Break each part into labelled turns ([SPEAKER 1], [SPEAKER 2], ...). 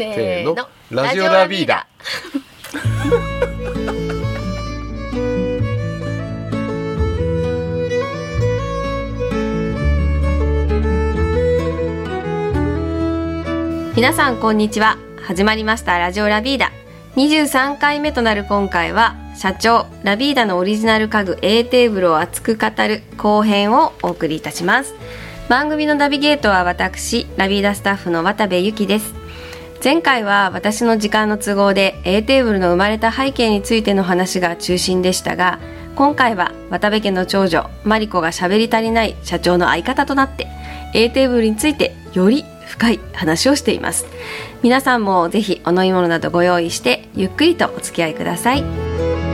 [SPEAKER 1] せーの。
[SPEAKER 2] ラジオラビーダ。
[SPEAKER 1] 皆さんこんにちは。始まりました。ラジオラビーダ。23回目となる今回は社長ラビーダのオリジナル家具 A テーブルを熱く語る後編をお送りいたします。番組のナビゲートは私ラビーダスタッフの渡部由紀です前回は私の時間の都合で A テーブルの生まれた背景についての話が中心でしたが今回は渡部家の長女マリコが喋り足りない社長の相方となって A テーブルについてより深い話をしています。皆さんもぜひお飲み物などご用意してゆっくりとお付き合いください。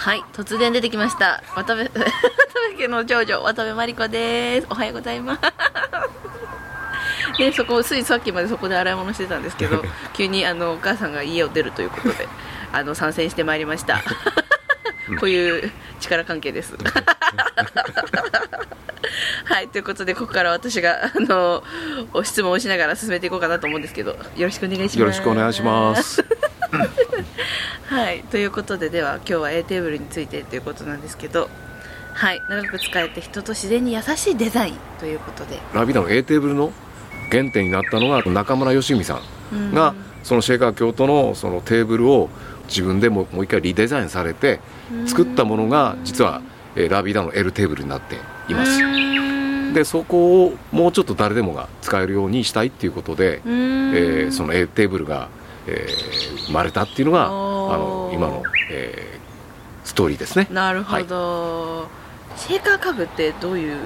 [SPEAKER 1] はい突然出てきました。渡部 渡部家の長女渡部真理子です。おはようございます。でそこついさっきまでそこで洗い物してたんですけど 急にあのお母さんが家を出るということであの参戦してまいりました。こういう力関係です。はいということでここから私があのお質問をしながら進めていこうかなと思うんですけどよろしくお願いします。
[SPEAKER 2] よろしくお願いします
[SPEAKER 1] はいということででは今日は A テーブルについてということなんですけどはい長く使えて人と自然に優しいデザインということで。
[SPEAKER 2] ラビーダの A テーブルの原点になったのが中村義美さんが、そのシェーカー京都のそのテーブルを自分でももう一回リデザインされて作ったものが実は、えーラビーダの L テーブルになっています。でそこをもうちょっと誰でもが使えるようにしたいっていうことで、えーその A テーブルが、えー生まれたっていうのがあの今の、えーストーリーですね。
[SPEAKER 1] なるほど、シェーカー家具ってどういう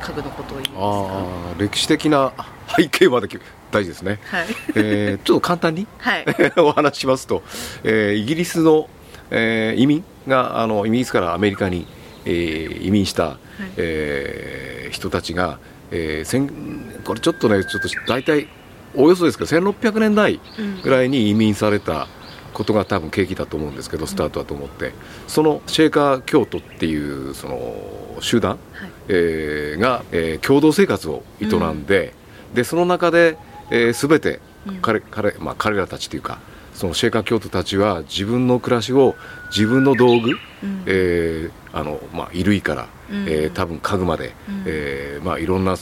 [SPEAKER 1] 家具のことを言うんですか？
[SPEAKER 2] ああ歴史的な背景まで大事ですね、
[SPEAKER 1] はい。
[SPEAKER 2] えーちょっと簡単に？
[SPEAKER 1] はい。
[SPEAKER 2] お話ししますと、えーイギリスの、えー移民があのイギリスからアメリカに、えー移民した、えー人たちが、えーこれちょっとねちょっと大体およそですけど1600年代ぐらいに移民されたことが多分契機だと思うんですけどスタートだと思って、そのシェーカー京都っていうその集団、
[SPEAKER 1] はい。
[SPEAKER 2] えーが、えー共同生活を営んで,、でその中で、えー、全て彼,、彼まあ、彼らたちというかそのシェーカー京都たちは自分の暮らしを自分の道具、
[SPEAKER 1] うん。
[SPEAKER 2] えーあのまあ、衣類から、
[SPEAKER 1] うん。
[SPEAKER 2] えー多分家具まで、
[SPEAKER 1] うん。
[SPEAKER 2] えーまあ、いろんな、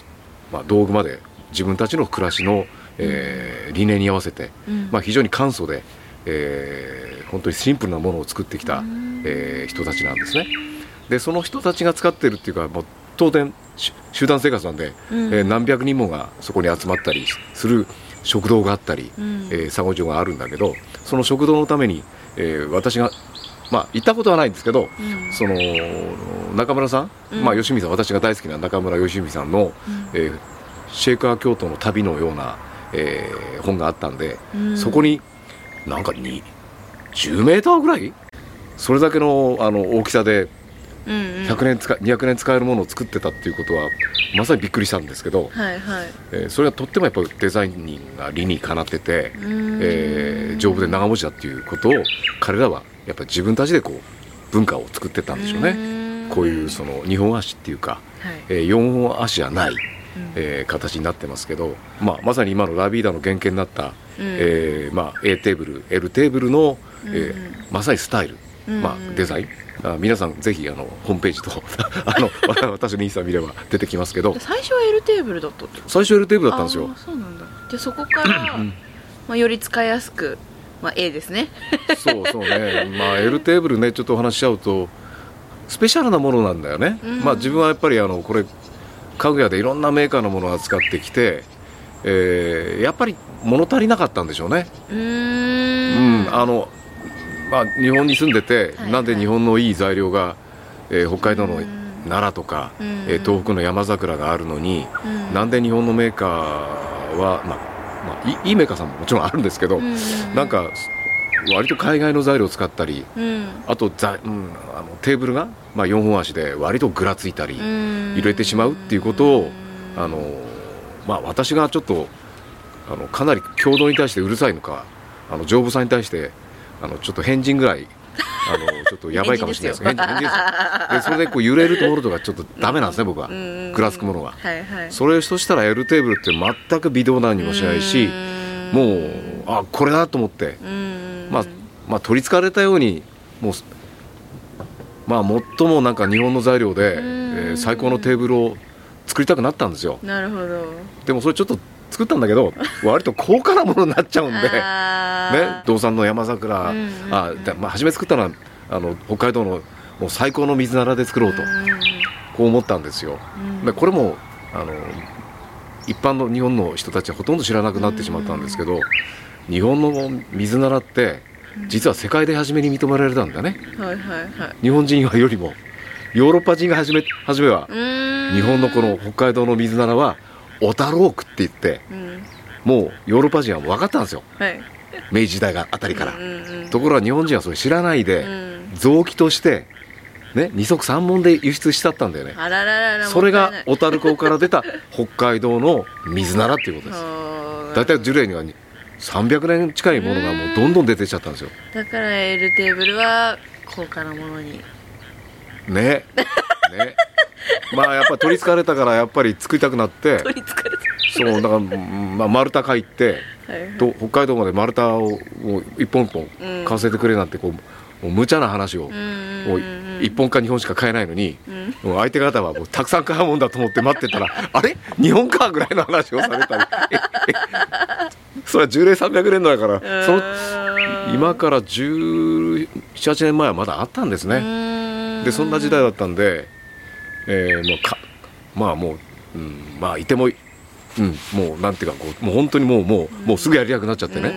[SPEAKER 2] まあ、道具まで自分たちの暮らしの、えー理念に合わせて、
[SPEAKER 1] うん。
[SPEAKER 2] まあ、非常に簡素で、えー本当にシンプルなものを作ってきた、
[SPEAKER 1] うん。
[SPEAKER 2] えー人たちなんですね。でその人たちが使ってるっていうかもう当然し集団生活なんで、
[SPEAKER 1] うん。
[SPEAKER 2] えー何百人もがそこに集まったりする食堂があったり、
[SPEAKER 1] うん。
[SPEAKER 2] えー作業場があるんだけどその食堂のために、えー私がまあ行ったことはないんですけど、
[SPEAKER 1] うん。
[SPEAKER 2] その中村さん、
[SPEAKER 1] うん。
[SPEAKER 2] まあ吉見さん私が大好きな中村吉見さんの、えーシェーカー京都の旅のような、えー本があったんで、
[SPEAKER 1] うん。
[SPEAKER 2] そこになんかに10メーターぐらい？それだけのあの大きさで
[SPEAKER 1] うんうん。
[SPEAKER 2] 100年使200年使えるものを作ってたっていうことはまさにびっくりしたんですけど、
[SPEAKER 1] はいはい。
[SPEAKER 2] えーそれはとってもやっぱりデザインが理にかなってて、
[SPEAKER 1] ん。
[SPEAKER 2] えー丈夫で長持ちだっていうことを彼らはやっぱり自分たちでこう文化を作ってったんでしょうね。
[SPEAKER 1] うん。
[SPEAKER 2] こういうその2本足っていうか、
[SPEAKER 1] はい。
[SPEAKER 2] えー4本足じゃない、
[SPEAKER 1] うん
[SPEAKER 2] えー形になってますけど、まあ、まさに今のラビーダの原型になった、えーまあ、A テーブル L テーブルの、えーまさにスタイル、まあ、デザイン。あ皆さんぜひあのホームページと あの 私のインスタ見れば出てきますけど。
[SPEAKER 1] 最初は L テーブルだったって
[SPEAKER 2] 最初 L テーブルだったんですよ。
[SPEAKER 1] そうなんだ。でそこから、まあ、より使いやすく、まあ、A ですね。
[SPEAKER 2] そうそうね、まあ、L テーブルねちょっとお話しちゃうとスペシャルなものなんだよね、
[SPEAKER 1] うん。
[SPEAKER 2] まあ、自分はやっぱりあのこれ家具屋でいろんなメーカーのものを扱ってきて、えーやっぱり物足りなかったんでしょうね、
[SPEAKER 1] う
[SPEAKER 2] うんあのまあ、日本に住んでて、
[SPEAKER 1] はい
[SPEAKER 2] なんで日本のいい材料が、えー北海道の
[SPEAKER 1] うん。
[SPEAKER 2] 奈良とか、
[SPEAKER 1] うん。
[SPEAKER 2] えー東北の山桜があるのに、
[SPEAKER 1] うん。
[SPEAKER 2] なんで日本のメーカーは、まあまあ、いいいいメーカーさんももちろんあるんですけど、
[SPEAKER 1] うん。
[SPEAKER 2] なんか割と海外の材料を使ったり
[SPEAKER 1] うん。
[SPEAKER 2] あとざ、うん、あのテーブルが、まあ、4本足で割とぐらついたり
[SPEAKER 1] うん。
[SPEAKER 2] 入れてしまうっていうことをあの、まあ、私がちょっとあのかなり強度に対してうるさいのかあの丈夫さに対してあのちょっと変人ぐらいあのちょっとやばいかもしれないです。変人ですでそれでこう揺れるところとかちょっとダメなんですね、僕は。ぐらつくものが、
[SPEAKER 1] はいはい。
[SPEAKER 2] それとしたら L テーブルって全く微動だにもしないしもうあこれだと思って、
[SPEAKER 1] うん
[SPEAKER 2] まあ、まあ取りつかれたようにもうまあ最もなんか日本の材料で、えー最高のテーブルを作りたくなったんですよ。
[SPEAKER 1] なるほど。
[SPEAKER 2] でもそれちょっと作ったんだけど 割と高価なものになっちゃうんで。
[SPEAKER 1] あ
[SPEAKER 2] ね、道産の山桜、
[SPEAKER 1] うんうんうん。
[SPEAKER 2] あでまあ、初め作ったのはあの北海道のもう最高の水ならで作ろうと、こう思ったんですよ。
[SPEAKER 1] うん。
[SPEAKER 2] でこれもあの一般の日本の人たちはほとんど知らなくなってしまったんですけど、日本の水ならって実は世界で初めに認められたんだね。
[SPEAKER 1] はいはいはい。
[SPEAKER 2] 日本人よりもヨーロッパ人が初め初めは日本のこの北海道の水ならは小樽オークって言って
[SPEAKER 1] うん。
[SPEAKER 2] もうヨーロッパ人は分かったんですよ。
[SPEAKER 1] はい。
[SPEAKER 2] 明治時代があたりから。
[SPEAKER 1] うんうんうん。
[SPEAKER 2] ところが日本人はそれ知らないで、
[SPEAKER 1] うん。
[SPEAKER 2] 臓器として、ね、二足三門で輸出しちゃったんだよね。それが小樽港から出た北海道の水ならっていうことです。
[SPEAKER 1] はあ
[SPEAKER 2] 大体樹齢には300年近いものがもうどんどん出てきちゃったんですよ。
[SPEAKER 1] だから L テーブルは高価なものに。
[SPEAKER 2] ね。ね。まあやっぱり取りつかれたからやっぱり作りたくなって。
[SPEAKER 1] 取りつかれ
[SPEAKER 2] そうだから、まあ、丸太買いって
[SPEAKER 1] たはいはい。
[SPEAKER 2] と北海道まで丸太を一本一本
[SPEAKER 1] うん。
[SPEAKER 2] 買わせてくれなんてこうもう無茶な話を、
[SPEAKER 1] うんうん
[SPEAKER 2] もう1本か2本しか買えないのに、
[SPEAKER 1] うん。
[SPEAKER 2] 相手方はもうたくさん買うもんだと思って待ってたらあれ？2本かぐらいの話をされたり。え えそれは樹齢300年だからその今から1718年前はまだあったんですね。
[SPEAKER 1] ね
[SPEAKER 2] でそんな時代だったんで、えーもうかまあもう、うん、まあいても、うん、もうなんていうかこうもう本当にもうもうもうすぐやりたくなっちゃってね、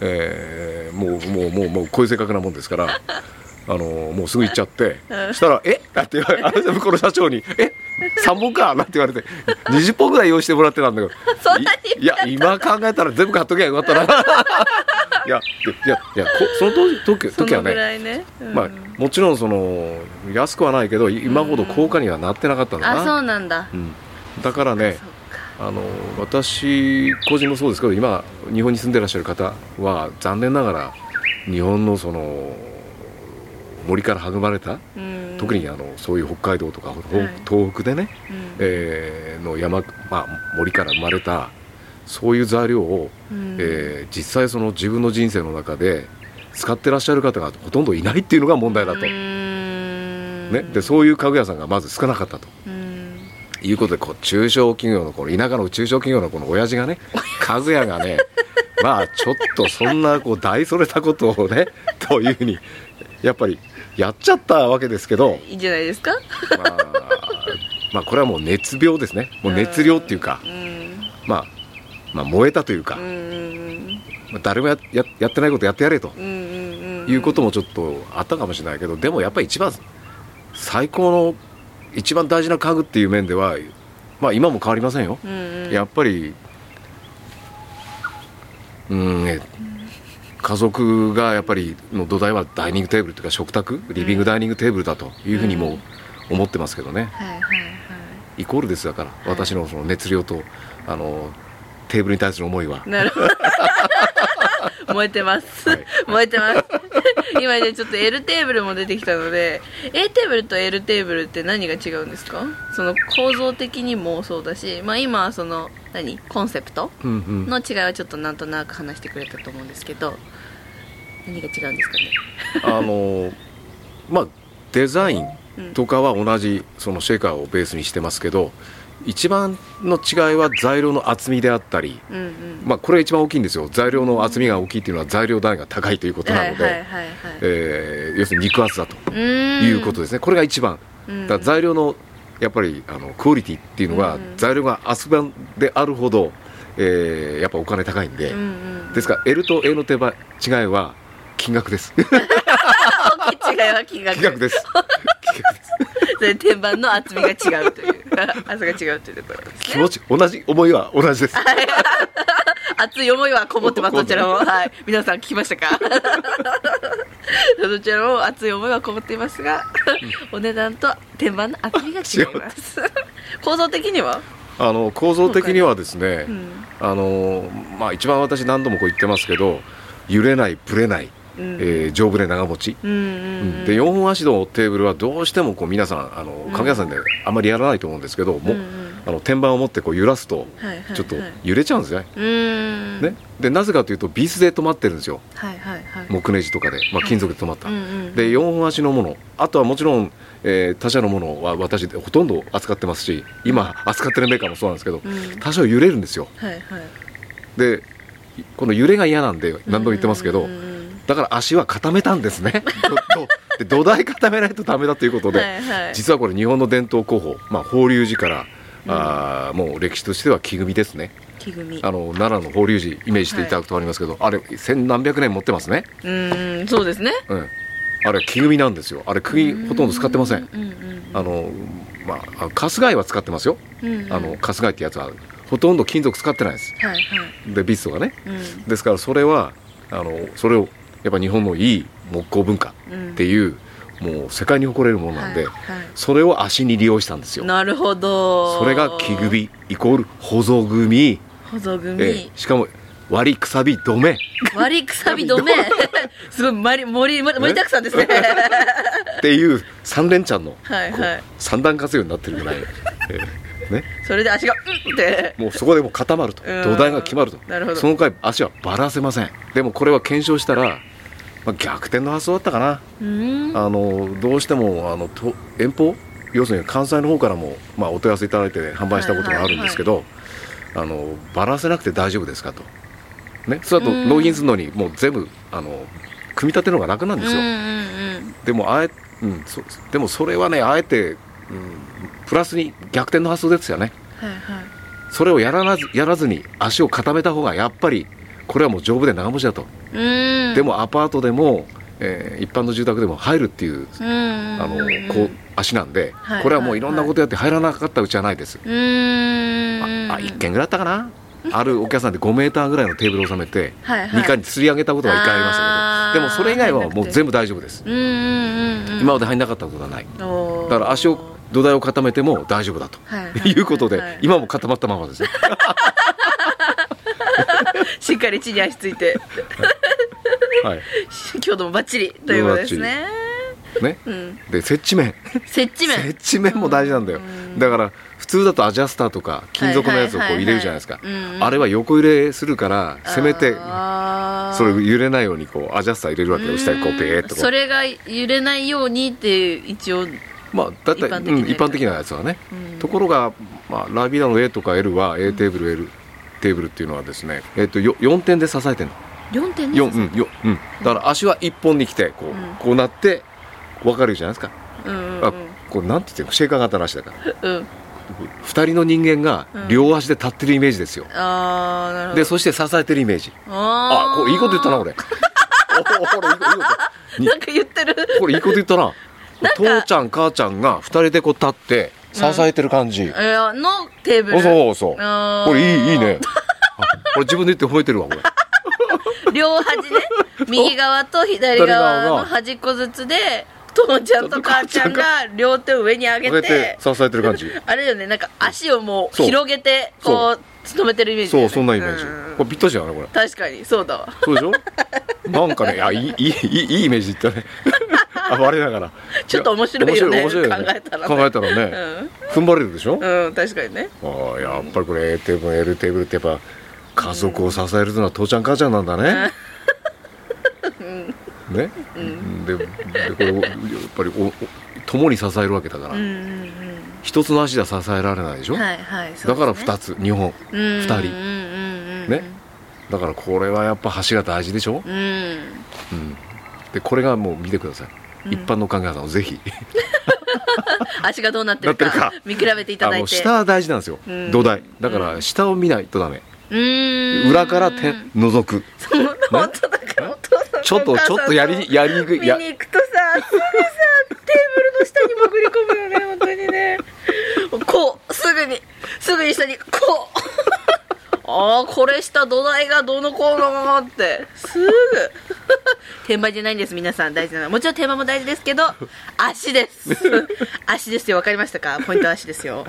[SPEAKER 2] えーもうもうもうもうこういう性格なもんですから。あのもうすぐ行っちゃって、したら「え？だ って言われ向こうの社長に「え？3本か?」なんて言われて20本ぐらい用意してもらってたんだけど。いいや今考えたら全部買っときゃよかったな。いやいやいやこその時時はね
[SPEAKER 1] ね、うん。
[SPEAKER 2] まあ、もちろんその安くはないけど今ほど高価にはなってなかったんだな、
[SPEAKER 1] あそうなんだ。
[SPEAKER 2] うん。だからねあの私個人もそうですけど今日本に住んでらっしゃる方は残念ながら日本のその森から育まれた
[SPEAKER 1] うん
[SPEAKER 2] 特にあのそういう北海道とか、東北でね、
[SPEAKER 1] うん。
[SPEAKER 2] えーの山、まあ、森から生まれたそういう材料を、
[SPEAKER 1] うん。
[SPEAKER 2] えー実際その自分の人生の中で使ってらっしゃる方がほとんどいないっていうのが問題だと、ね、でそういう家具屋さんがまず少なかったと。
[SPEAKER 1] うん。
[SPEAKER 2] いうことでこう中小企業のこの田舎の中小企業のこの親父がね 家具屋がねまあちょっとそんなこう大それたことをねというふうにやっぱりやっちゃったわけですけど、
[SPEAKER 1] いいんじゃないですか？
[SPEAKER 2] まあ、まあこれはもう熱病ですね。もう熱量っていうか、
[SPEAKER 1] うん
[SPEAKER 2] まあ、まあ燃えたというか。
[SPEAKER 1] うん、うん
[SPEAKER 2] まあ誰もやややってないことやってやれと。
[SPEAKER 1] うん
[SPEAKER 2] いうこともちょっとあったかもしれないけどでもやっぱり一番最高の一番大事な家具っていう面ではまあ今も変わりませんよ、
[SPEAKER 1] うんうん。
[SPEAKER 2] やっぱりうんね家族がやっぱりの土台はダイニングテーブルというか食卓リビングダイニングテーブルだというふうにも思ってますけどね、
[SPEAKER 1] はいはいはい。
[SPEAKER 2] イコールですだから私のその熱量とあのテーブルに対する思いは。
[SPEAKER 1] なるほど。燃えてます、
[SPEAKER 2] はい。
[SPEAKER 1] 燃えてます 今じゃちょっと L テーブルも出てきたので A テーブルと L テーブルって何が違うんですか？その構造的にもそうだし、まあ、今はその何？コンセプト？の違いはちょっとなんとなく話してくれたと思うんですけど何が違うんですかね？
[SPEAKER 2] あのまあデザインとかは同じそのシェイカーをベースにしてますけど一番の違いは材料の厚みであったり、
[SPEAKER 1] うんうん。
[SPEAKER 2] まあ、これが一番大きいんですよ。材料の厚みが大きいっていうのは材料代が高いということなので、要するに肉厚だということですね、これが一番。
[SPEAKER 1] うん。
[SPEAKER 2] だ材料のやっぱりあのクオリティっていうのが、
[SPEAKER 1] うん
[SPEAKER 2] 材料が厚版であるほど、えーやっぱお金高いんで、
[SPEAKER 1] うんうん。
[SPEAKER 2] ですから L と A の手間違いは金額です。金
[SPEAKER 1] 大きい違いは金額。
[SPEAKER 2] 額です。金額です。
[SPEAKER 1] 天板の厚みが違うという厚が違うというところですね。
[SPEAKER 2] 気持ち同じ思いは同じです。
[SPEAKER 1] 熱い思いはこもってますどちらも。はい。皆さん聞きましたか？どちらも熱い思いはこもっていますがお値段と天板の厚みが違います。構造的には？
[SPEAKER 2] あの構造的にはですね、
[SPEAKER 1] うん。
[SPEAKER 2] あのまあ一番私何度もこう言ってますけど揺れないぶれない
[SPEAKER 1] うん。
[SPEAKER 2] えー丈夫で長持ち、
[SPEAKER 1] うん
[SPEAKER 2] で4本足のテーブルはどうしてもこう皆さんあの
[SPEAKER 1] ん。
[SPEAKER 2] 家具屋さんであんまりやらないと思うんですけど、もあの天板を持ってこう揺らすと
[SPEAKER 1] はいはいはい。
[SPEAKER 2] ちょっと揺れちゃうんですね。
[SPEAKER 1] うーん。
[SPEAKER 2] ね。でなぜかというとビスで止まってるんですよ。
[SPEAKER 1] はいはいはい。
[SPEAKER 2] 木ネジとかで、まあ、金属で止まった、
[SPEAKER 1] うんうん
[SPEAKER 2] で4本足のもの。あとはもちろん、えー他社のものは私ほとんど扱ってますし今扱ってるメーカーもそうなんですけど、
[SPEAKER 1] うん。
[SPEAKER 2] 多少揺れるんですよ。
[SPEAKER 1] はいはい。
[SPEAKER 2] でこの揺れが嫌なんで何度も言ってますけど、
[SPEAKER 1] うんうんうん
[SPEAKER 2] だから足は固めたんですね。で土台固めないとダメだということで、
[SPEAKER 1] はいはい。
[SPEAKER 2] 実はこれ日本の伝統工法、まあ、法隆寺から、あーもう歴史としては木組みですね。
[SPEAKER 1] 木組み。
[SPEAKER 2] あの奈良の法隆寺イメージしていただくとありますけど、あれ千何百年持ってますね、
[SPEAKER 1] うーんそうですね。
[SPEAKER 2] うん、あれ木組みなんですよ。あれ釘ほとんど使ってません。
[SPEAKER 1] うんうん
[SPEAKER 2] あのまああ春日井は使ってますよ、
[SPEAKER 1] うんうん。
[SPEAKER 2] あの春日井ってやつはほとんど金属使ってないです。
[SPEAKER 1] はいはい。
[SPEAKER 2] でビスとかね。
[SPEAKER 1] うん。
[SPEAKER 2] ですからそれはあのそれをやっぱ日本のいい木工文化
[SPEAKER 1] うん。
[SPEAKER 2] っていう、もう世界に誇れるものなんで、
[SPEAKER 1] はいはい。
[SPEAKER 2] それを足に利用したんですよ。
[SPEAKER 1] なるほど。
[SPEAKER 2] それが木組みイコールほぞ組。
[SPEAKER 1] 保存組、
[SPEAKER 2] ええ。しかも割りくさび止め。
[SPEAKER 1] 割りくさび止め。すごい盛り盛り盛りだくさんですね。
[SPEAKER 2] っていう三連チャンの
[SPEAKER 1] はいはい。
[SPEAKER 2] 三段活用になってるぐらい、ええ。ね、
[SPEAKER 1] それで足がうんって。
[SPEAKER 2] もうそこでもう固まると。
[SPEAKER 1] うん。
[SPEAKER 2] 土台が決まると。
[SPEAKER 1] なるほど。
[SPEAKER 2] その回足はばらせません。でもこれは検証したら、まあ、逆転の発想だったかな。
[SPEAKER 1] うーん。
[SPEAKER 2] あのどうしてもあのと遠方？要するに関西の方からも、まあ、お問い合わせいただいて販売したことがあるんですけど、あのばらせなくて大丈夫ですかと、ね、それだと
[SPEAKER 1] うん。
[SPEAKER 2] 納品するのにもう全部あの組み立てるのが楽なんですよ、
[SPEAKER 1] うんうんうん。
[SPEAKER 2] でもあえ、うん、そでもそれはねあえて、うん、プラスに逆転の発想ですよね。
[SPEAKER 1] はいはい。
[SPEAKER 2] それをやらなずやらずに足を固めた方がやっぱりこれはもう丈夫で長持ちだと、でもアパートでも、えー一般の住宅でも入るっていう
[SPEAKER 1] う
[SPEAKER 2] あのこう足なんで、
[SPEAKER 1] はい。
[SPEAKER 2] これはもういろんなことやって入らなかったうちはないです、
[SPEAKER 1] うーん。
[SPEAKER 2] ああ1軒ぐらいあったかな？あるお客さんで5メーターぐらいのテーブルを収めて
[SPEAKER 1] はいはい。
[SPEAKER 2] 2階に吊り上げたことが1回ありましたけどでもそれ以外はもう全部大丈夫です。今まで入んなかったことがない。だから足を土台を固めても大丈夫だと
[SPEAKER 1] はいはい
[SPEAKER 2] いうことで
[SPEAKER 1] はい。
[SPEAKER 2] 今も固まったままですね
[SPEAKER 1] しっかり地に足ついて。
[SPEAKER 2] はい。
[SPEAKER 1] 強度もバッチリということですね。
[SPEAKER 2] ね。
[SPEAKER 1] うん。
[SPEAKER 2] で接地面。
[SPEAKER 1] 接地面。
[SPEAKER 2] 接地面も大事なんだよ。
[SPEAKER 1] うん。
[SPEAKER 2] だから普通だとアジャスターとか金属のやつをこう入れるじゃないですか。あれは横揺れするからせめてそれ揺れないようにこうアジャスター入れるわけよ。下にこうペーっとこ
[SPEAKER 1] そうれが揺れないようにって一応
[SPEAKER 2] まあだいたい
[SPEAKER 1] 一般的なやつ
[SPEAKER 2] うん一般的なやつはね。
[SPEAKER 1] うん。
[SPEAKER 2] ところがまあラビダの A とか L は A テーブル L テーブルっていうのはですねえっとよ4点で支えてるの。
[SPEAKER 1] 4点
[SPEAKER 2] 4うんようん。だから足は1本に来てこ
[SPEAKER 1] うん。
[SPEAKER 2] うこうなって分かるじゃないですか。
[SPEAKER 1] うんうん
[SPEAKER 2] あこれなんて言ってるの？シェーカー型の足だから。
[SPEAKER 1] うん。
[SPEAKER 2] 2人の人間が両足で立ってるイメージですよ。
[SPEAKER 1] ああなるほど。
[SPEAKER 2] でそして支えてるイメージ。
[SPEAKER 1] あ
[SPEAKER 2] あこれいいこと言ったな俺。おおこれいいこと
[SPEAKER 1] なんか言ってる
[SPEAKER 2] これいいこと言ったな父ちゃん母ちゃんが2人でこう立って支えてる感じ。
[SPEAKER 1] えー、のテーブル。
[SPEAKER 2] そうそう。これいい、いいね。これ自分で言って褒めてるわ、これ。
[SPEAKER 1] 両端ね、右側と左側の端っこずつで、父ちゃんと母ちゃんが両手を上に上げ
[SPEAKER 2] て支えてる感じ。
[SPEAKER 1] あれよねなんか足をもう広げてこう努めてるイメージ、ね、
[SPEAKER 2] そうそんなイメージ、
[SPEAKER 1] う、
[SPEAKER 2] これぴったじゃなこれ。
[SPEAKER 1] 確かにそうだわ。
[SPEAKER 2] そうでしょ？なんかねいやいいいいいいイメージいったね。あ我ながら。
[SPEAKER 1] ちょっと面白いよね。
[SPEAKER 2] 面白い
[SPEAKER 1] 考えたらね。
[SPEAKER 2] 考えたらね、踏ん張れるでしょ、
[SPEAKER 1] うん確かにね。
[SPEAKER 2] ああやっぱりこれ A テーブル L テーブルってやっぱ家族を支えるのは父ちゃん母ちゃんなんだね、ね、ででこれやっぱりおお共に支えるわけだから、
[SPEAKER 1] うんうん
[SPEAKER 2] 一つの足では支えられないでしょ、
[SPEAKER 1] うんはいはい
[SPEAKER 2] だから二つ2本
[SPEAKER 1] 二
[SPEAKER 2] 二人。
[SPEAKER 1] うんうんうん
[SPEAKER 2] ね？だからこれはやっぱ橋が大事でしょ、
[SPEAKER 1] うん。
[SPEAKER 2] うん、でこれがもう見てください、
[SPEAKER 1] うん
[SPEAKER 2] 一般の関係者さんをぜひ。
[SPEAKER 1] 足がどうなってるか見比べていた
[SPEAKER 2] あ
[SPEAKER 1] だいて。
[SPEAKER 2] の下は大事なんですよ、
[SPEAKER 1] うん。
[SPEAKER 2] 土台。だから下を見ないとダメ、裏から手覗く。
[SPEAKER 1] だから
[SPEAKER 2] ちょっとちょっとやりやりにくい。
[SPEAKER 1] 見
[SPEAKER 2] や
[SPEAKER 1] に行くとさすぐさテーブルの下に潜り込むよね本当にね。こうすぐにすぐに下にこうああこれ下土台がどうのこうのって。すぐ。天板じゃないんです皆さん。大事なの。はもちろん天板も大事ですけど足です。足ですよ。わかりましたか？ポイントは足ですよ。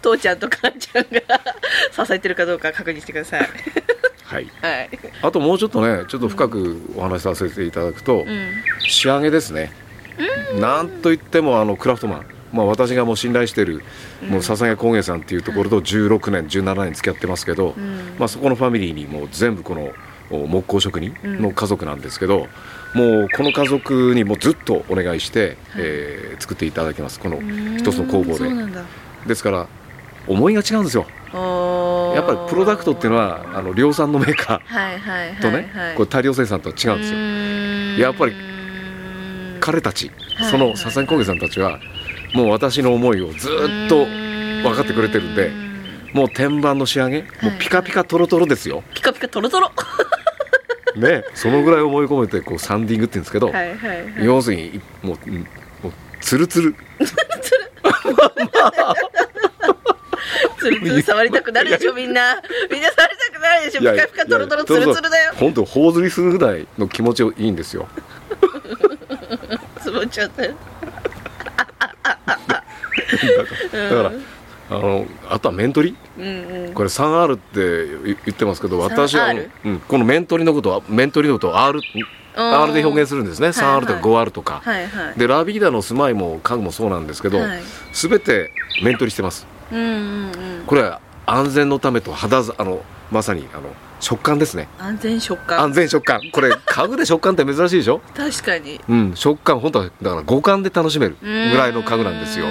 [SPEAKER 1] 父ちゃんと母ちゃんが支えてるかどうか確認してください。
[SPEAKER 2] はい。
[SPEAKER 1] はい。
[SPEAKER 2] あともうちょっとねちょっと深くお話しさせていただくと、
[SPEAKER 1] うん。
[SPEAKER 2] 仕上げですね、なんといってもあのクラフトマンまあ、私がもう信頼している、もう笹毛工芸さんっていうところと16年、17年付き合ってますけど、
[SPEAKER 1] ん。
[SPEAKER 2] まあ、そこのファミリーにもう全部このお木工職人の家族なんですけど、もうこの家族にもうずっとお願いして、えー作っていただきます。この一つの工房で。ですから思いが違うんですよ。やっぱりプロダクトっていうのはあの量産のメーカ
[SPEAKER 1] はいはいはい
[SPEAKER 2] ーとね、
[SPEAKER 1] はい。
[SPEAKER 2] これ大量生産とは違うんですよ。
[SPEAKER 1] よ
[SPEAKER 2] やっぱり彼たち
[SPEAKER 1] はい
[SPEAKER 2] その笹木工芸さんたちはもう私の思いをずっと分かってくれてるんでもう天板の仕上げもうピカピカトロトロですよ、
[SPEAKER 1] ピカピカトロトロ。
[SPEAKER 2] ねそのぐらい思い込めてこうサンディングって言うんですけど、
[SPEAKER 1] はいはいはい。
[SPEAKER 2] 要するにもううんもうツルツル。
[SPEAKER 1] ツルツル触りたくなるでしょみんな。みんな触りたくなるでしょピカピカトロトロツルツルだよ。
[SPEAKER 2] 本当頬ずりするぐらいの気持ちいいんですよ。
[SPEAKER 1] つぼっちゃったよ
[SPEAKER 2] だからあのあとは面取り？
[SPEAKER 1] うんうん。
[SPEAKER 2] これ 3R って言ってますけど私は、
[SPEAKER 1] 3R
[SPEAKER 2] うん、この面取りのことは面取りのことを R, R で表現するんですね。3R とか 5R とか、
[SPEAKER 1] はいはい。
[SPEAKER 2] でラビーダの住まいも家具もそうなんですけど、
[SPEAKER 1] はい。
[SPEAKER 2] 全て面取りしてます。
[SPEAKER 1] うんうんうん。
[SPEAKER 2] これは安全のためと肌ざあのまさにあの食感ですね。
[SPEAKER 1] 安全食感。
[SPEAKER 2] 安全食感。これ家具で食感って珍しいでしょ？
[SPEAKER 1] 確かに。
[SPEAKER 2] うん食感本当はだから五感で楽しめるぐらいの家具なんですよ。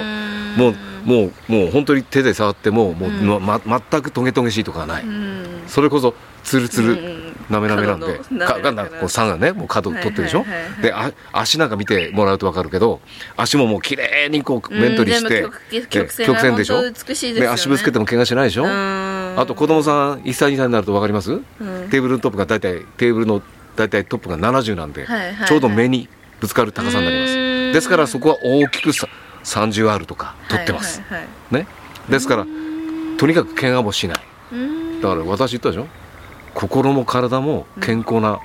[SPEAKER 2] もうもうもう本当に手で触ってももう、
[SPEAKER 1] うん。
[SPEAKER 2] ま、全くトゲトゲしいとかはない、
[SPEAKER 1] うん。
[SPEAKER 2] それこそツルツル、なめなめなんで。か
[SPEAKER 1] な
[SPEAKER 2] がこう酸がねもう角取ってるでしょ、
[SPEAKER 1] はいはいはいはい
[SPEAKER 2] であ足なんか見てもらうと分かるけど足ももう綺麗にこう面取りして、
[SPEAKER 1] 曲曲線
[SPEAKER 2] でしょ？
[SPEAKER 1] 美しいでね。
[SPEAKER 2] 足ぶつけても怪我しないでしょ、
[SPEAKER 1] あ
[SPEAKER 2] あと子供さん1歳2歳になると分かります、
[SPEAKER 1] ん。
[SPEAKER 2] テーブルのトップが大体テーブルの大体トップが70なんで、
[SPEAKER 1] はいはいはい。
[SPEAKER 2] ちょうど目にぶつかる高さになります。
[SPEAKER 1] うん。
[SPEAKER 2] ですからそこは大きくさ 30R とか取ってます、
[SPEAKER 1] はいはいはい
[SPEAKER 2] ねですからとにかく怪我もしない。
[SPEAKER 1] うん
[SPEAKER 2] だから私言ったでしょ心も体も健康な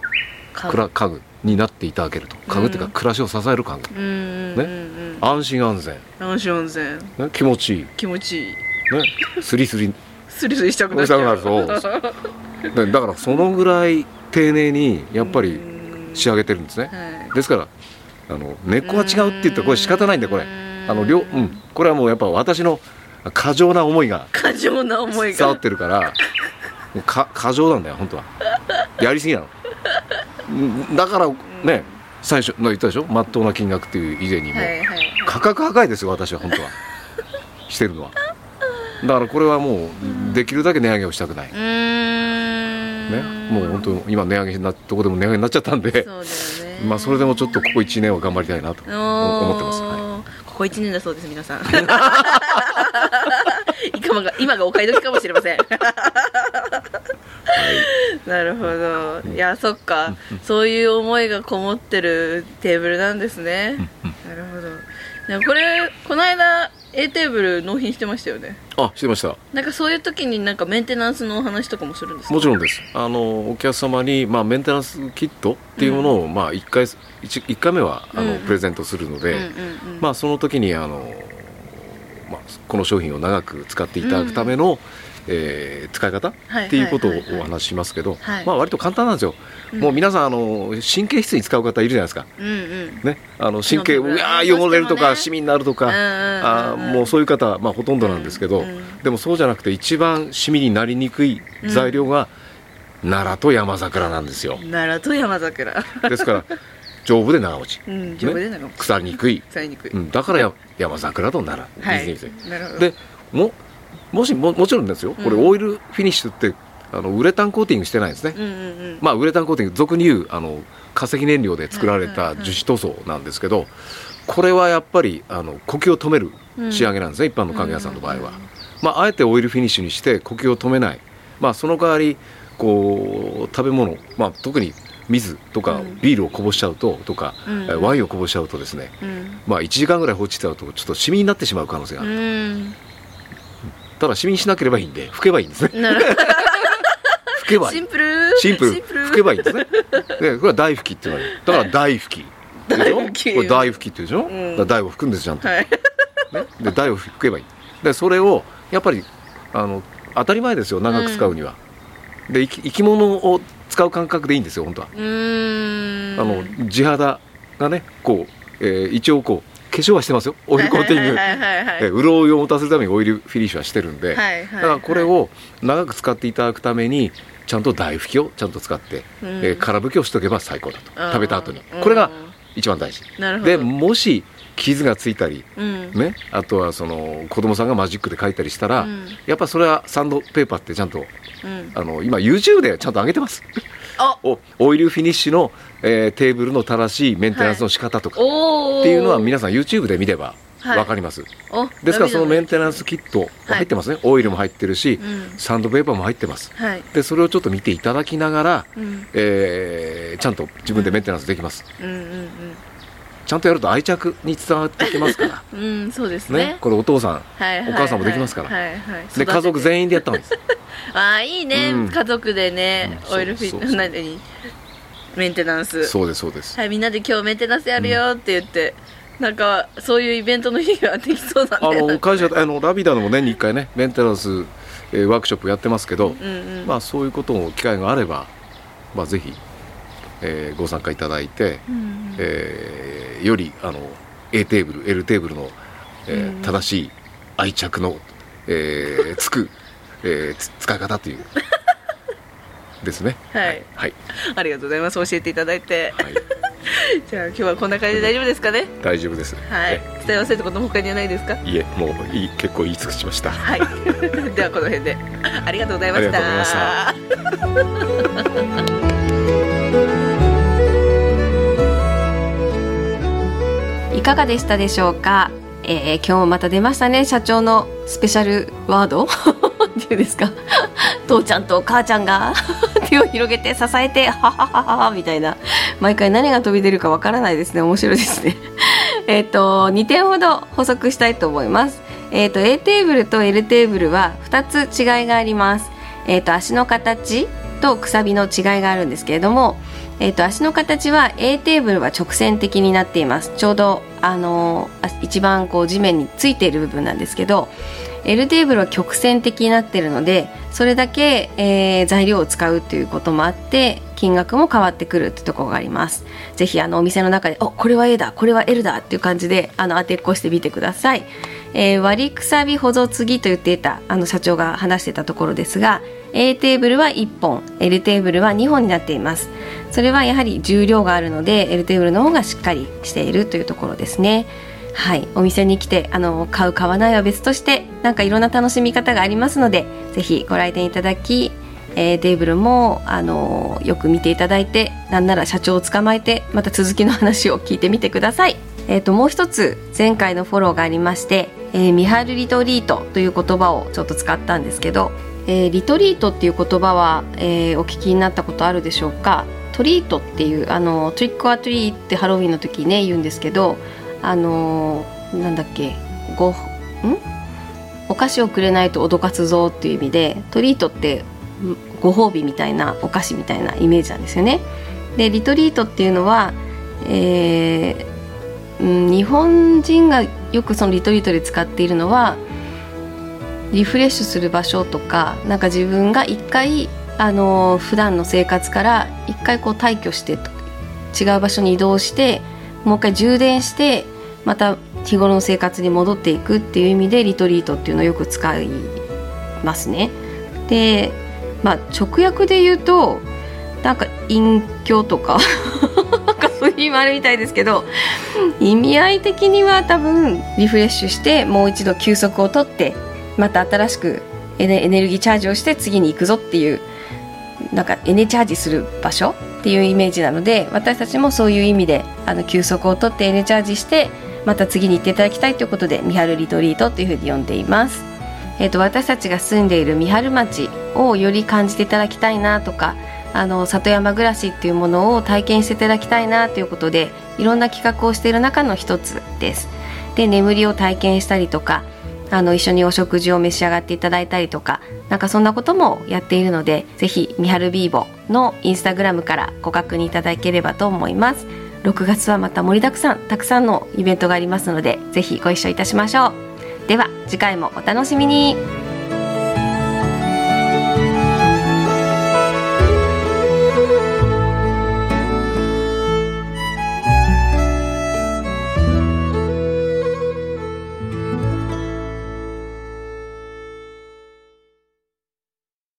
[SPEAKER 1] 家
[SPEAKER 2] くら家具になっていただけると家具っていうか暮らしを支える家具、
[SPEAKER 1] うんうんうんうん
[SPEAKER 2] 安心安全、
[SPEAKER 1] 安心安全
[SPEAKER 2] ね、気持ちいい、ね、
[SPEAKER 1] 気持ちいい
[SPEAKER 2] スリスリ
[SPEAKER 1] スリスリしたくなっちゃう
[SPEAKER 2] そう。でだからそのぐらい丁寧にやっぱり仕上げてるんですね。
[SPEAKER 1] はい。
[SPEAKER 2] ですからあの根っこは違うって言ったらこれ仕方ないんだよこれ。あの両うん。これはもうやっぱ私の過剰な思いが
[SPEAKER 1] 過剰な思いが。
[SPEAKER 2] 伝わってるからか過剰なんだよ本当は。やりすぎなの。うんだからね最初の言ったでしょ？まっとうな金額っていう以前にも、
[SPEAKER 1] はいはいはい。
[SPEAKER 2] 価格破壊ですよ私は本当は。してるのはだからこれはもうできるだけ値上げをしたくない、ね、もう本当今値上げなどこでも値上げになっちゃったんで。
[SPEAKER 1] ね。
[SPEAKER 2] まあそれでもちょっとここ1年は頑張りたいなと思ってます、は
[SPEAKER 1] ここ一年だそうです皆さん。今が今がお買い時かもしれません。なるほど。いやそっか。そういう思いがこもってるテーブルなんですね。なるほど。でもこれこの間 A テーブル納品してましたよね。
[SPEAKER 2] い、あしてました。
[SPEAKER 1] なんかそういう時になんかメンテナンスのお話とかもするんですか？
[SPEAKER 2] もちろんです。あのお客様に、まあ、メンテナンスキットっていうものを、まあ、1回 1, 一回目はあの、
[SPEAKER 1] うん
[SPEAKER 2] プレゼントするので、
[SPEAKER 1] うんうんうん。
[SPEAKER 2] まあ、その時にあの、まあ、この商品を長く使っていただくための、えー使い方？
[SPEAKER 1] はい
[SPEAKER 2] っていうことをお話ししますけど、
[SPEAKER 1] はい。
[SPEAKER 2] まあ、割と簡単なんですよ、もう皆さんあの神経質に使う方いるじゃないですか。
[SPEAKER 1] うんうん。
[SPEAKER 2] ね、あの神経
[SPEAKER 1] そう
[SPEAKER 2] うわ汚れるとかシミになるとか、
[SPEAKER 1] うんうんうん
[SPEAKER 2] あーもうそういう方は、まあ、ほとんどなんですけど、
[SPEAKER 1] うんうん
[SPEAKER 2] でもそうじゃなくて一番シミになりにくい材料が奈良と山桜なんですよ。
[SPEAKER 1] 奈良と山桜。
[SPEAKER 2] ですから丈夫で長持ち、
[SPEAKER 1] うん丈夫でなんか
[SPEAKER 2] 腐りにくい、
[SPEAKER 1] 使いにくい、
[SPEAKER 2] うん、だからや山桜と奈良、
[SPEAKER 1] はい。
[SPEAKER 2] いいですね
[SPEAKER 1] なるほど。
[SPEAKER 2] でももしももちろんですよ。これ
[SPEAKER 1] うん
[SPEAKER 2] オイルフィニッシュってあのウレタンコーティングしてないんですね、
[SPEAKER 1] うんうんうん。
[SPEAKER 2] まあウレタンコーティング俗に言うあの化石燃料で作られた樹脂塗装なんですけどこれはやっぱりあの呼吸を止める仕上げなんですね、一般の家具屋さんの場合は、まあ、あえてオイルフィニッシュにして呼吸を止めない、まあ、その代わりこう食べ物、まあ、特に水とか
[SPEAKER 1] うん。
[SPEAKER 2] ビールをこぼしちゃうととか、
[SPEAKER 1] うん
[SPEAKER 2] えワインをこぼしちゃうとですね、
[SPEAKER 1] うん。
[SPEAKER 2] まあ、1時間ぐらい放置しちゃうとちょっとシミになってしまう可能性がある、
[SPEAKER 1] うん
[SPEAKER 2] ただシミにしなければいいんで拭けばいいんですね。拭けばいい。
[SPEAKER 1] どシンプル。
[SPEAKER 2] シンプル。拭けばいいんですね。でこれは大拭きっていうのがある。だから大拭き。でしょ？
[SPEAKER 1] 大拭き。
[SPEAKER 2] これ大拭きっていうでしょ、
[SPEAKER 1] ん。
[SPEAKER 2] だから大を拭くんですちゃんと、
[SPEAKER 1] はい。
[SPEAKER 2] ね、で台を拭けばいい。でそれをやっぱりあの当たり前ですよ長く使うには、で生き生き物を使う感覚でいいんですよ本当は。あの地肌がねこう、えー一応こう化粧はしてますよ。オイルコーティング、えー潤いを持たせるためにオイルフィニッシュはしてるんで、だからこれを長く使っていただくためにちゃんと台拭きをちゃんと使って、
[SPEAKER 3] うん。
[SPEAKER 2] えー空拭きをしとけば最高だと。
[SPEAKER 3] うん。
[SPEAKER 2] 食べた後に。
[SPEAKER 3] うん。
[SPEAKER 2] これが一番大事。
[SPEAKER 3] なるほど。
[SPEAKER 2] でもし傷がついたり
[SPEAKER 3] うん。
[SPEAKER 2] ね、あとはその子供さんがマジックで描いたりしたら、
[SPEAKER 3] うん。
[SPEAKER 2] やっぱそれはサンドペーパーってちゃんと
[SPEAKER 3] うん。
[SPEAKER 2] あの今 YouTube でちゃんと上げてます。
[SPEAKER 3] あ。
[SPEAKER 2] おオイルフィニッシュの、えーテーブルの正しいメンテナンスの仕方とか、
[SPEAKER 3] おー。
[SPEAKER 2] っていうのは皆さん YouTube で見れば
[SPEAKER 3] はい。
[SPEAKER 2] 分かります、
[SPEAKER 3] お
[SPEAKER 2] ですからそのメン
[SPEAKER 3] テ
[SPEAKER 2] テナンスキット入ってますね、オイルも入ってるし、
[SPEAKER 3] うん。
[SPEAKER 2] サンドペーパーも入ってます。
[SPEAKER 3] はい。
[SPEAKER 2] でそれをちょっと見ていただきながら、
[SPEAKER 3] うん。
[SPEAKER 2] えーちゃんと自分でメンテナンスできます、
[SPEAKER 3] うんうん
[SPEAKER 2] ちゃんとやると愛着に伝わってきますから。
[SPEAKER 3] うんうんそうです
[SPEAKER 2] ね。
[SPEAKER 3] ね
[SPEAKER 2] これお父さん
[SPEAKER 3] はいはい
[SPEAKER 2] お母さんもできますから。
[SPEAKER 3] はいはい。
[SPEAKER 2] で家族
[SPEAKER 3] 員
[SPEAKER 2] 全員でやったんです。
[SPEAKER 3] ああいいね、
[SPEAKER 2] うん。
[SPEAKER 3] 家族でね、
[SPEAKER 2] うん
[SPEAKER 3] オイルフィ
[SPEAKER 2] そうそうそう。
[SPEAKER 3] 何にメンテナンス。
[SPEAKER 2] そうですそうです。
[SPEAKER 3] はいみんなで今日メンテナンスやるよって言って、なんかそういうイベントの日ができそうなん
[SPEAKER 2] あ
[SPEAKER 3] で
[SPEAKER 2] の会社あのラビダでも年に1回ねメンテナンス、えーワークショップやってますけど、
[SPEAKER 3] うんうん。
[SPEAKER 2] まあそういうことも機会があれば、まあ、ぜひ、えーご参加いただいて、
[SPEAKER 3] うんうん。
[SPEAKER 2] えーよりあの A テーブル L テーブルの、えー
[SPEAKER 3] うん
[SPEAKER 2] 正しい愛着の、えー つく、えーつ使い方という。ですね。
[SPEAKER 3] はい。
[SPEAKER 2] はい、
[SPEAKER 3] ありがとうございます。教えていただいて。
[SPEAKER 2] はい、
[SPEAKER 3] じゃあ今日はこんな感じで大丈夫ですかね？
[SPEAKER 2] 大丈夫です。
[SPEAKER 3] はい。伝え忘れたこと他にはないですか？
[SPEAKER 2] いえもういい結構言い尽くしました。
[SPEAKER 3] はい。ではこの辺で。ありがとうございました。
[SPEAKER 2] ありがとうございました
[SPEAKER 3] かがでしたでしょうか、えー今日もまた出ましたね。社長のスペシャルワード？っていうんですか？父ちゃんと母ちゃんが 手を広げて支えてははははみたいな。毎回何が飛び出るかわからないですね。面白いですね。えっと2点ほど補足したいと思います。えっ、と A テーブルと L テーブルは2つ違いがあります。えっ、と足の形とくさびの違いがあるんですけれどもえー、と足の形は A テーブルは直線的になっています。ちょうど、あのー一番こう地面についている部分なんですけど L テーブルは曲線的になっているのでそれだけ、えー材料を使うということもあって金額も変わってくるってところがあります。ぜひあのお店の中で「おこれは A だこれは L だ」っていう感じであの当てっこしてみてください、えー割りくさびほぞ継ぎと言っていたあの社長が話してたところですが A テーブルは1本 L テーブルは2本になっています。それはやはり重量があるので L テーブルの方がしっかりしているというところですね。はい。お店に来てあの買う買わないは別としてなんかいろんな楽しみ方がありますのでぜひご来店いただき、えーテーブルもあのよく見ていただいてなんなら社長を捕まえてまた続きの話を聞いてみてください。えー、ともう一つ前回のフォローがありまして、えーミハルリトリートという言葉をちょっと使ったんですけど、えーリトリートっていう言葉は、えーお聞きになったことあるでしょうか？トリートっていうあのトリックアトリーってハロウィンの時ね言うんですけどあのーなんだっけ？ごん？お菓子をくれないと脅かすぞっていう意味でトリートってご褒美みたいなお菓子みたいなイメージなんですよね。でリトリートっていうのは、えー、日本人がよくそのリトリートで使っているのはリフレッシュする場所とかなんか自分が一回あの普段の生活から一回こう退去して違う場所に移動してもう一回充電してまた日頃の生活に戻っていくっていう意味でリトリートっていうのをよく使いますね。で、まあ、直訳で言うとなんか隠居とか 意味もあるみたいですけど意味合い的には多分リフレッシュしてもう一度休息を取ってまた新しくエネエネルギーチャージをして次に行くぞっていうなんかエネチャージする場所っていうイメージなので私たちもそういう意味であの休息を取ってエネチャージしてまた次に行っていただきたいということで三春リトリートというふうに呼んでいます。えー、と私たちが住んでいる三春町をより感じていただきたいなとかあの里山暮らしっていうものを体験していただきたいなということでいろんな企画をしている中の一つです。で眠りを体験したりとかあの一緒にお食事を召し上がっていただいたりとかなんかそんなこともやっているのでぜひ三春ビーボのインスタグラムからご確認いただければと思います。6月はまた盛りだくさんたくさんのイベントがありますのでぜひご一緒いたしましょう。では次回もお楽しみに。